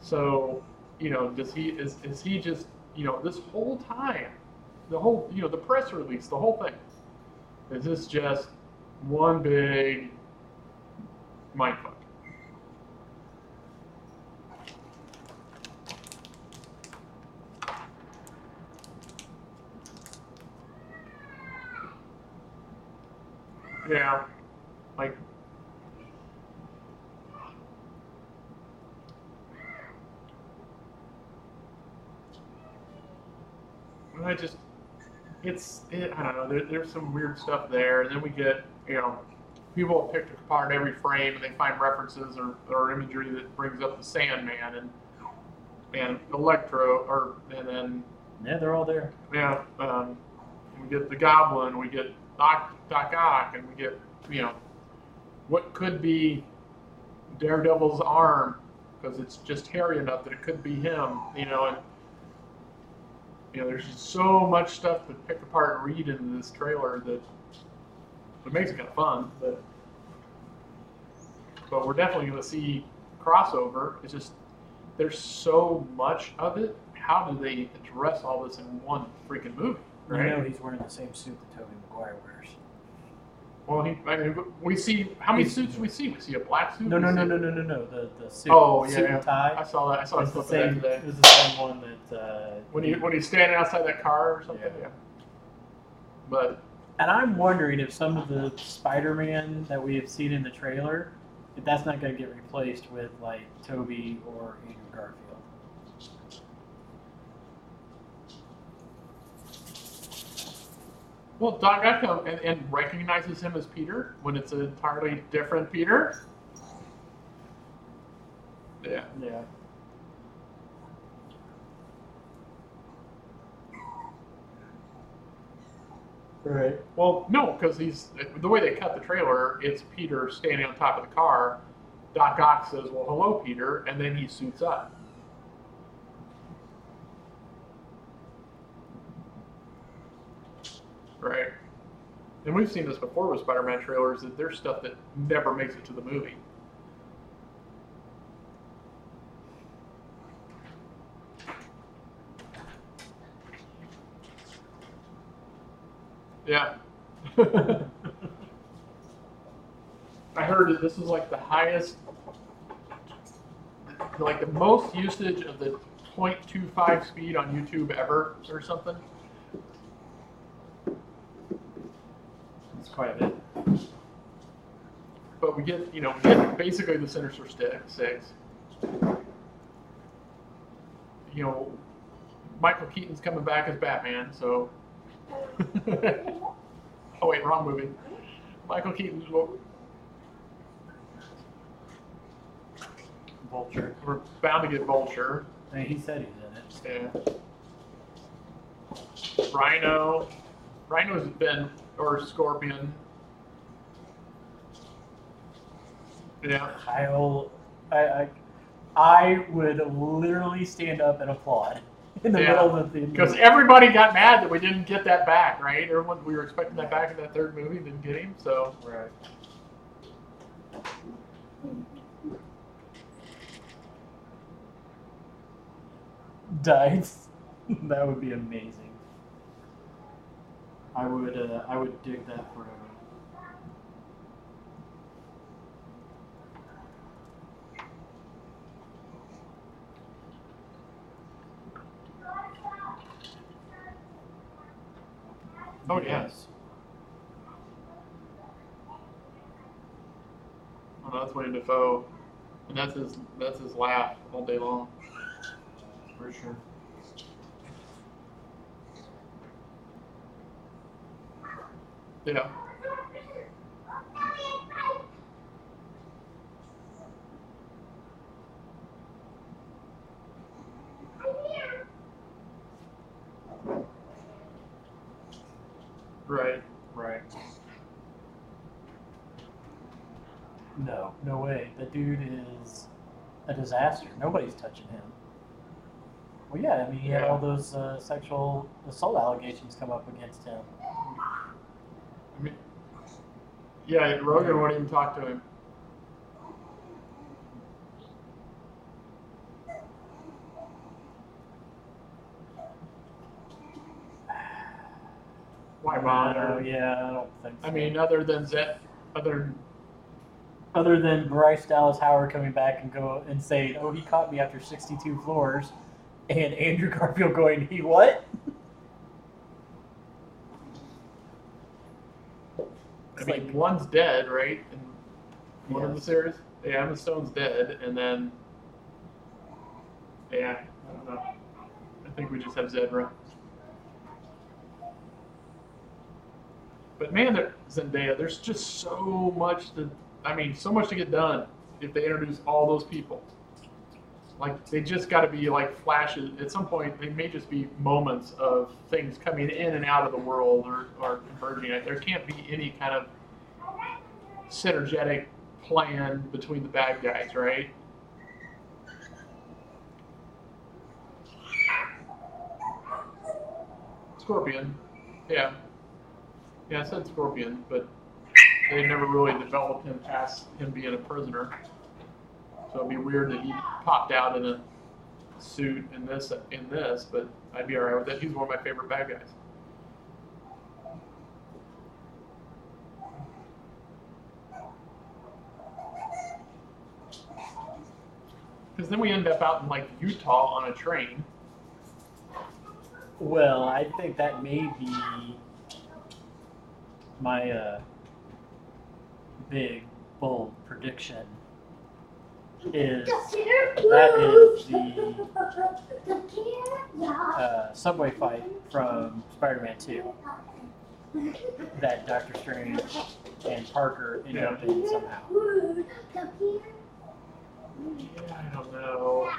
So, you know, does he is is he just you know this whole time the whole, you know, the press release, the whole thing. Is this just one big mindfuck? Yeah, like I just, it's, it, I don't know, there, there's some weird stuff there, and then we get, you know, people picked apart every frame, and they find references or, or imagery that brings up the Sandman and and Electro, or and then Yeah, they're all there. yeah, um, we get the Goblin, we get Doc Doc Ock, and we get you know what could be Daredevil's arm because it's just hairy enough that it could be him, you know, and you know there's so much stuff to pick apart and read into this trailer that it makes it kind of fun, but but we're definitely going to see crossover. It's just there's so much of it. How do they address all this in one freaking movie? You know he's wearing the same suit that Tobey Maguire wears. Well, he, I mean, we see how many suits we see. We see a black suit. No, we no, no, see- no, no, no, no. The the suit. Oh, yeah, suit yeah. and tie. I saw that. I saw a It's the clip of that same. today. It was the same one that. Uh, When he when he's standing outside that car or something. Yeah. Yeah. But And I'm wondering if some of the Spider-Man that we have seen in the trailer, if that's not going to get replaced with like Tobey or Andrew Garfield. Well, Doc Ock and, and recognizes him as Peter when it's an entirely different Peter. Yeah. Yeah. Right. Well, no, because he's the way they cut the trailer. It's Peter standing on top of the car. Doc Ock says, "Well, hello, Peter," and then he suits up. Right. And we've seen this before with Spider-Man trailers that there's stuff that never makes it to the movie. Yeah. I heard that this is like the highest, like the most usage of the 0.25 speed on YouTube ever, or something. Quite a bit. But we get, you know, we get basically the Sinister Six. You know, Michael Keaton's coming back as Batman, so. oh wait, wrong movie. Michael Keaton's. Vulture. We're bound to get Vulture. I mean, he said he's in it. Yeah. Rhino. Rhino's been, or Scorpion. Yeah. I'll, I, I, I would literally stand up and applaud in the Yeah. middle of the Because everybody got mad that we didn't get that back, right? Everyone, we were expecting that back in that third movie, didn't get him. So Right. Dice. that would be amazing. I would uh, I would dig that forever. Oh. Yes. well, that's William Dafoe, and that's his that's his laugh all day long. For sure. Yeah. Right. Right. No, no way. The dude is a disaster. Nobody's touching him. Well, yeah, I mean, he had Yeah. all those uh, sexual assault allegations come up against him. I mean, yeah, Rogan won't even talk to him. Uh, yeah, I don't think. So. I mean, other than Zet, other other than Bryce Dallas Howard coming back and go and saying, "Oh, he caught me after 62 floors," and Andrew Garfield going, "He what?" It's mean, like- one's dead, right? In one of the series, yeah, Emma Stone's dead, and then yeah, I don't know. I think we just have Zedra. But man, there, Zendaya, there's just so much to. I mean, so much to get done if they introduce all those people. Like they just got to be like flashes. At some point, they may just be moments of things coming in and out of the world or, or converging. There can't be any kind of synergetic plan between the bad guys, right? Scorpion, yeah, yeah, I said Scorpion, but they never really developed him past him being a prisoner. So it'd be weird that he popped out in a suit in this in this, but I'd be alright with that. He's one of my favorite bad guys. Because then we end up out in like Utah on a train. Well, I think that may be my uh, big bold prediction. Is That is the uh, subway fight from Spider-Man 2 that Doctor Strange and Parker end up in somehow. Yeah, I don't know.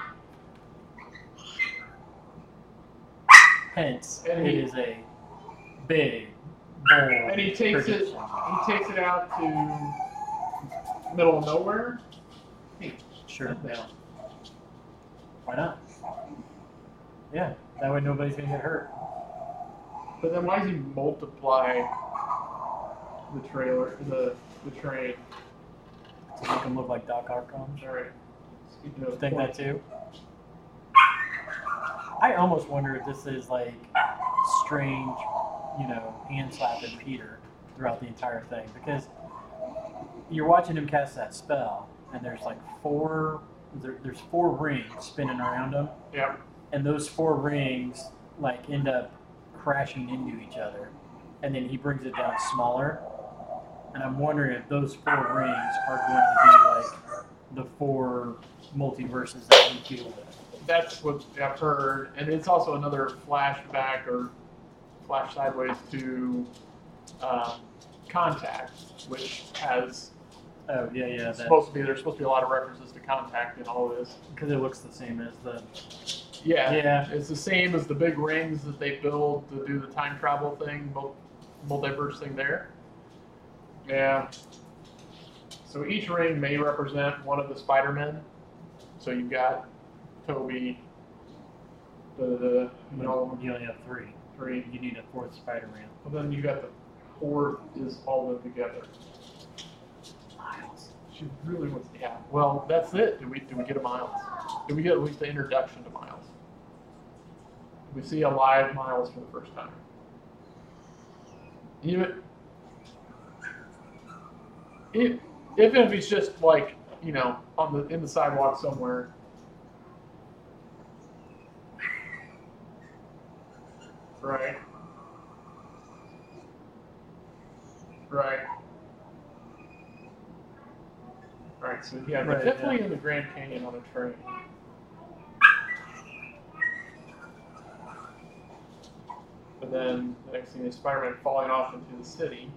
Hence, And he- is a big, bold And he takes it. He takes it out to middle of nowhere. Sure. Yeah. Why not? Yeah, that way nobody's gonna get hurt. But then why does he multiply the trailer, the the train? To make them look like Doc Ock. All right. Of Think that too. I almost wonder if this is like strange, you know, hand slapping Peter throughout the entire thing because you're watching him cast that spell, and there's like four, there, there's four rings spinning around him, Yeah. and those four rings like end up crashing into each other, and then he brings it down smaller, and I'm wondering if those four rings are going to be like the four multiverses that we deal with. That's what I've heard, and it's also another flashback or flash sideways to um, Contact, which has Oh yeah, yeah, that supposed to be there's supposed to be a lot of references to Contact in all of this. because it looks the same as the Yeah, yeah. it's the same as the big rings that they build to do the time travel thing, multiverse thing there. Yeah. So each ring may represent one of the Spider-Men. So you've got Tobey, the, the you know, You only have three. three. You need a fourth Spider-Man. Well, then you got the fourth is all of them together. Miles. She really wants to have. Well, that's it. Do we do we get a Miles? Do we get at least the introduction to Miles? We see a live Miles for the first time. Even if even if he's just like you know on the in the sidewalk somewhere. Right. Right. Right, so yeah, Right, definitely yeah. in the Grand Canyon on a train. But then the next thing is Spider-Man falling off into the city.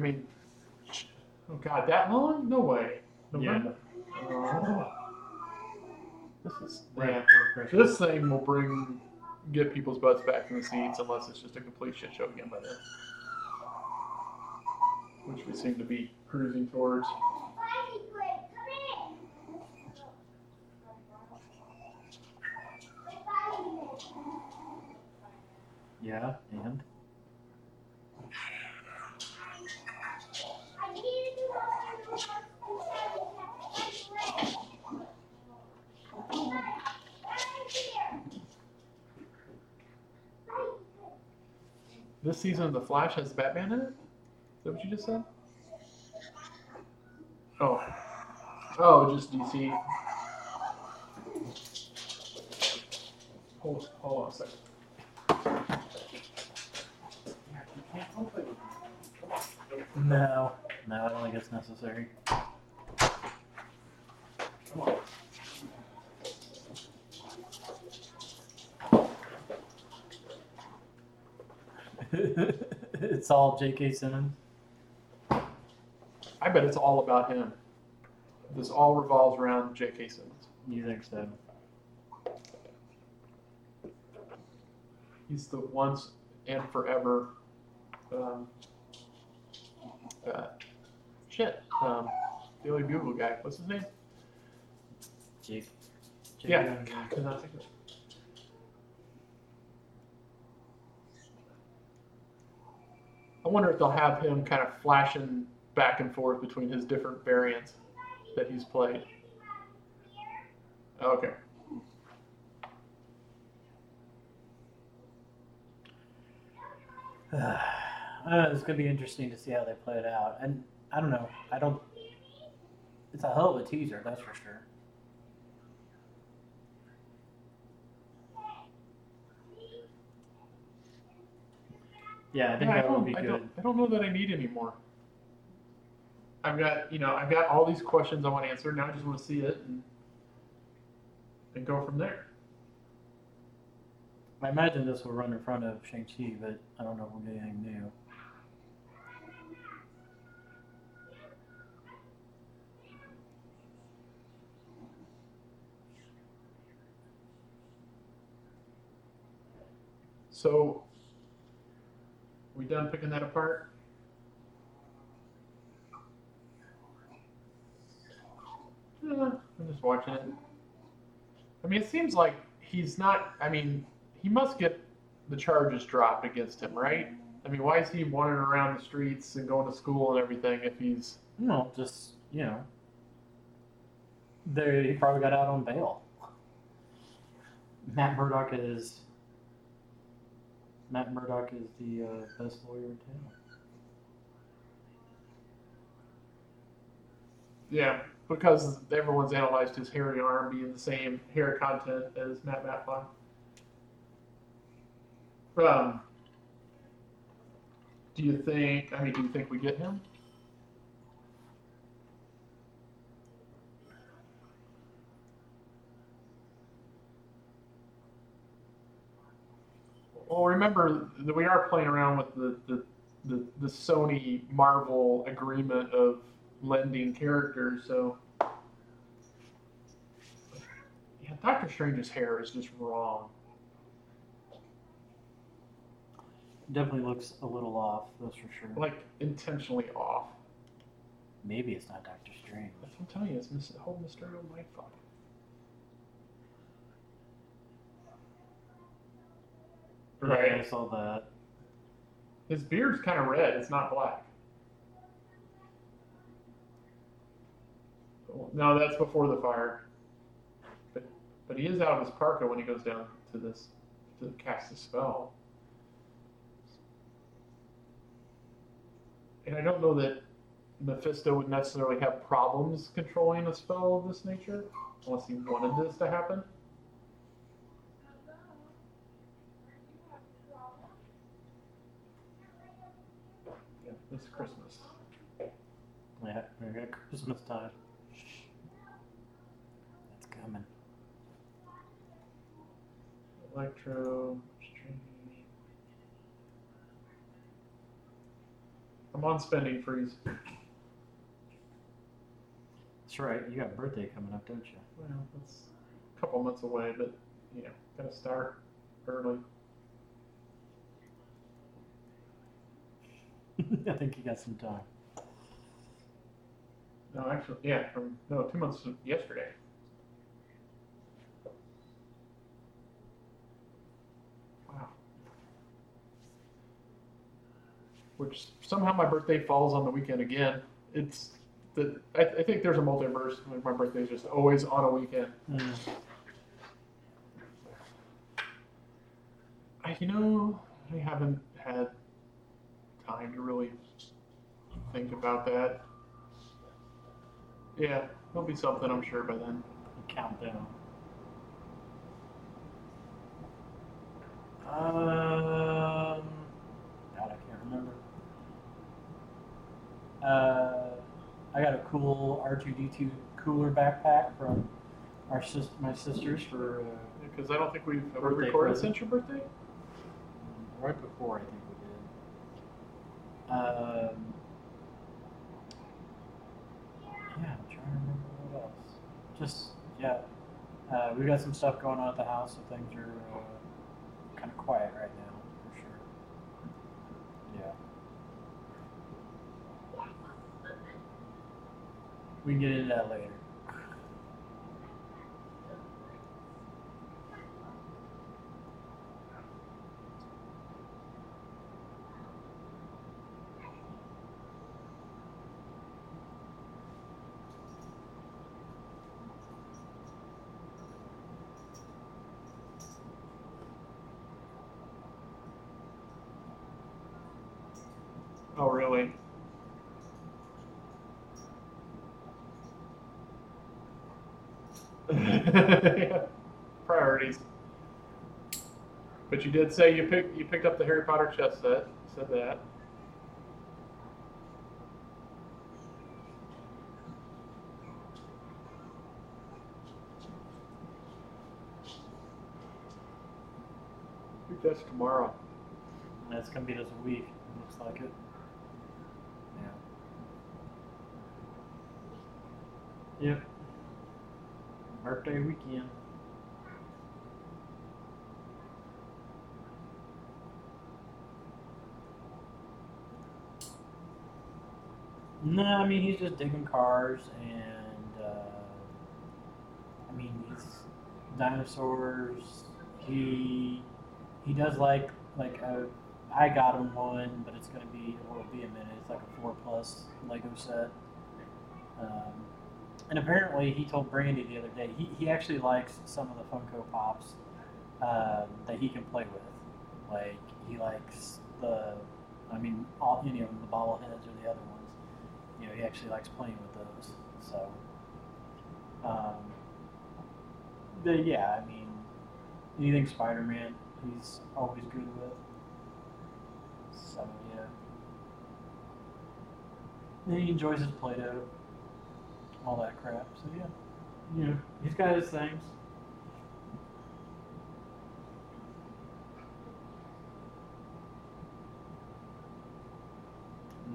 Mean, oh god, that long? No way. November. Oh. This is yeah. This thing will bring get people's butts back in the seats unless it's just a complete shit show again by then. Which we seem to be cruising towards. Yeah, and This season, of The Flash has Batman in it. Is that what you just said? Oh, oh, just DC. Hold, hold on a second. No, no, I don't think it's necessary. it's all J.K. Simmons. I bet it's all about him. This all revolves around J.K. Simmons. You think so? He's the once and forever. Um, uh, shit. Um, Daily Bugle guy. What's his name? Jake. Yeah. God, could not think of it. I wonder if they'll have him kind of flashing back and forth between his different variants that he's played. Okay. Uh, it's gonna be interesting to see how they play it out, and I don't know. I don't. It's a hell of a teaser, that's for sure. Yeah, I think Yeah, that would be I good. Don't, I don't know that I need any more. I've got, you know, I've got all these questions I want answered. Now I just want to see it and, and go from there. I imagine this will run in front of Shang Chi, but I don't know if we'll get anything new. So, we done picking that apart? Yeah, I'm just watching it. I mean, it seems like he's not. I mean, he must get the charges dropped against him, right? I mean, why is he wandering around the streets and going to school and everything if he's No, just you know, They, he probably got out on bail. Matt Murdock is Matt Murdock is the uh, best lawyer in town. Yeah, because everyone's analyzed his hairy arm being the same hair content as Matt Matlock. Um, do you think? I mean, do you think we get him? Well, remember that we are playing around with the, the, the, the Sony Marvel agreement of lending characters, so yeah, Doctor Strange's hair is just wrong. Definitely looks a little off, that's for sure. Like intentionally off. Maybe it's not Doctor Strange. That's what I'm telling you, it's the whole Mysterio mindfuck. Yeah, I saw that. His beard's kind of red. It's not black. No, that's before the fire. But but he is out of his parka when he goes down to this to cast the spell. And I don't know that Mephisto would necessarily have problems controlling a spell of this nature, unless he wanted this to happen. This Christmas. Yeah, we got Christmas time. It's coming. Electro, I'm on spending freeze. That's right. You got a birthday coming up, don't you? Well, that's a couple months away, but you know, gotta start early. I think you got some time. No, actually, yeah, from no two months from yesterday. Wow. Which somehow my birthday falls on the weekend again. It's the I, I think there's a multiverse. My birthday is just always on a weekend. Mm. I, you know, I haven't had time to really think about that. Yeah, there'll be something I'm sure by then. Countdown. Um, God, I can't remember. Uh, I got a cool R2D2 cooler backpack from our sis- my sisters for uh, Because I don't think we've ever Birthday recorded present. since your birthday. right before I think. Um, yeah, I'm trying to remember what else. Just yeah, uh, we got some stuff going on at the house, so things are uh, kind of quiet right now for sure. Yeah. We can get into that later. Oh, really? Yeah. Priorities. But you did say you picked you picked up the Harry Potter chess set. Said that. That's tomorrow. And it's gonna be this week. Looks like it. Yeah. Yep. Birthday weekend. No, I mean he's just digging cars and uh, I mean he's dinosaurs. He he does like like a I got him one, but it's gonna be it will be a minute. It's like a four plus Lego set. Um, and apparently, he told Brandy the other day he, he actually likes some of the Funko Pops um, that he can play with. Like he likes the, I mean, all any of them, the bobbleheads or the other ones. You know, he actually likes playing with those. So, um, yeah, I mean, anything Spider-Man, he's always good with. So yeah. And he enjoys his Play-Doh, all that crap. So yeah, yeah, he's got his things.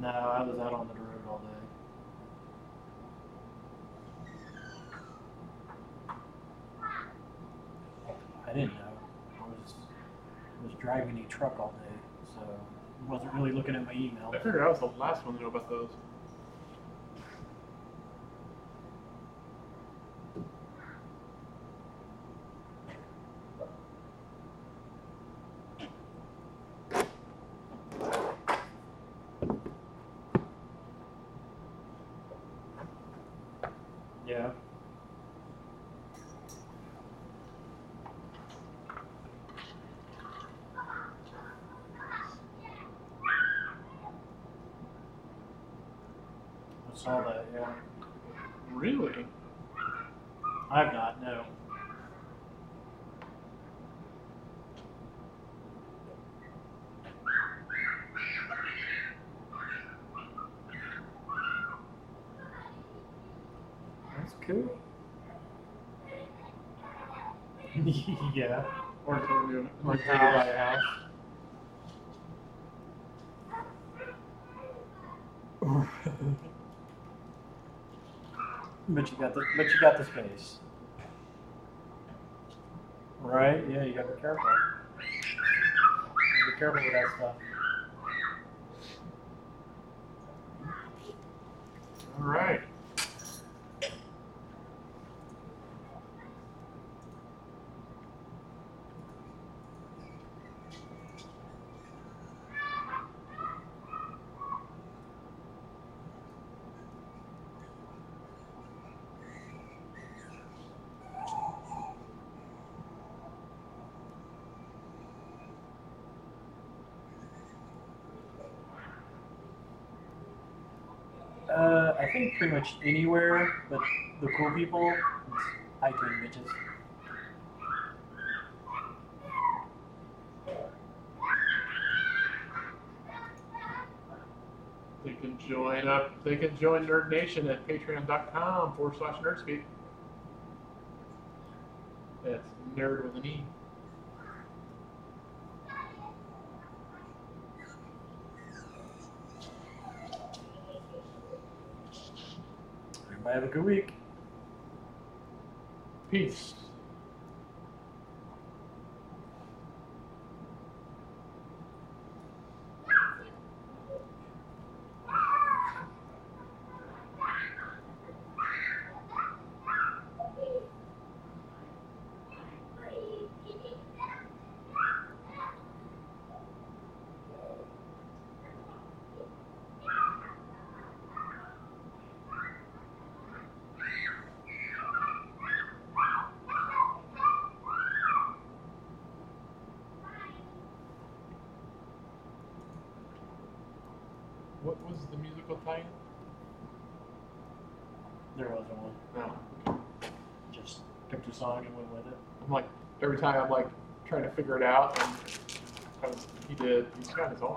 No, I was out on the road all day. I didn't know. I was was driving a truck all day, so wasn't really looking at my email. I figured I was the last one to know about those. Yeah. I saw that, yeah. Really? I've not, no. That's cool. yeah. Or told you. Or by a house. but you got the but you got the space. Right? Yeah, you gotta be careful. Be careful with that stuff. All right. Pretty much anywhere, but the cool people, iTunes bitches. They can join up. They can join Nerd Nation at patreon.com forward slash nerdspeak. That's nerd with an E. Everybody have a good week. Peace. What was the musical title? There wasn't one. No. Just picked a song and went with it. I'm like every time I'm like trying to figure it out, and he did. He's got his own.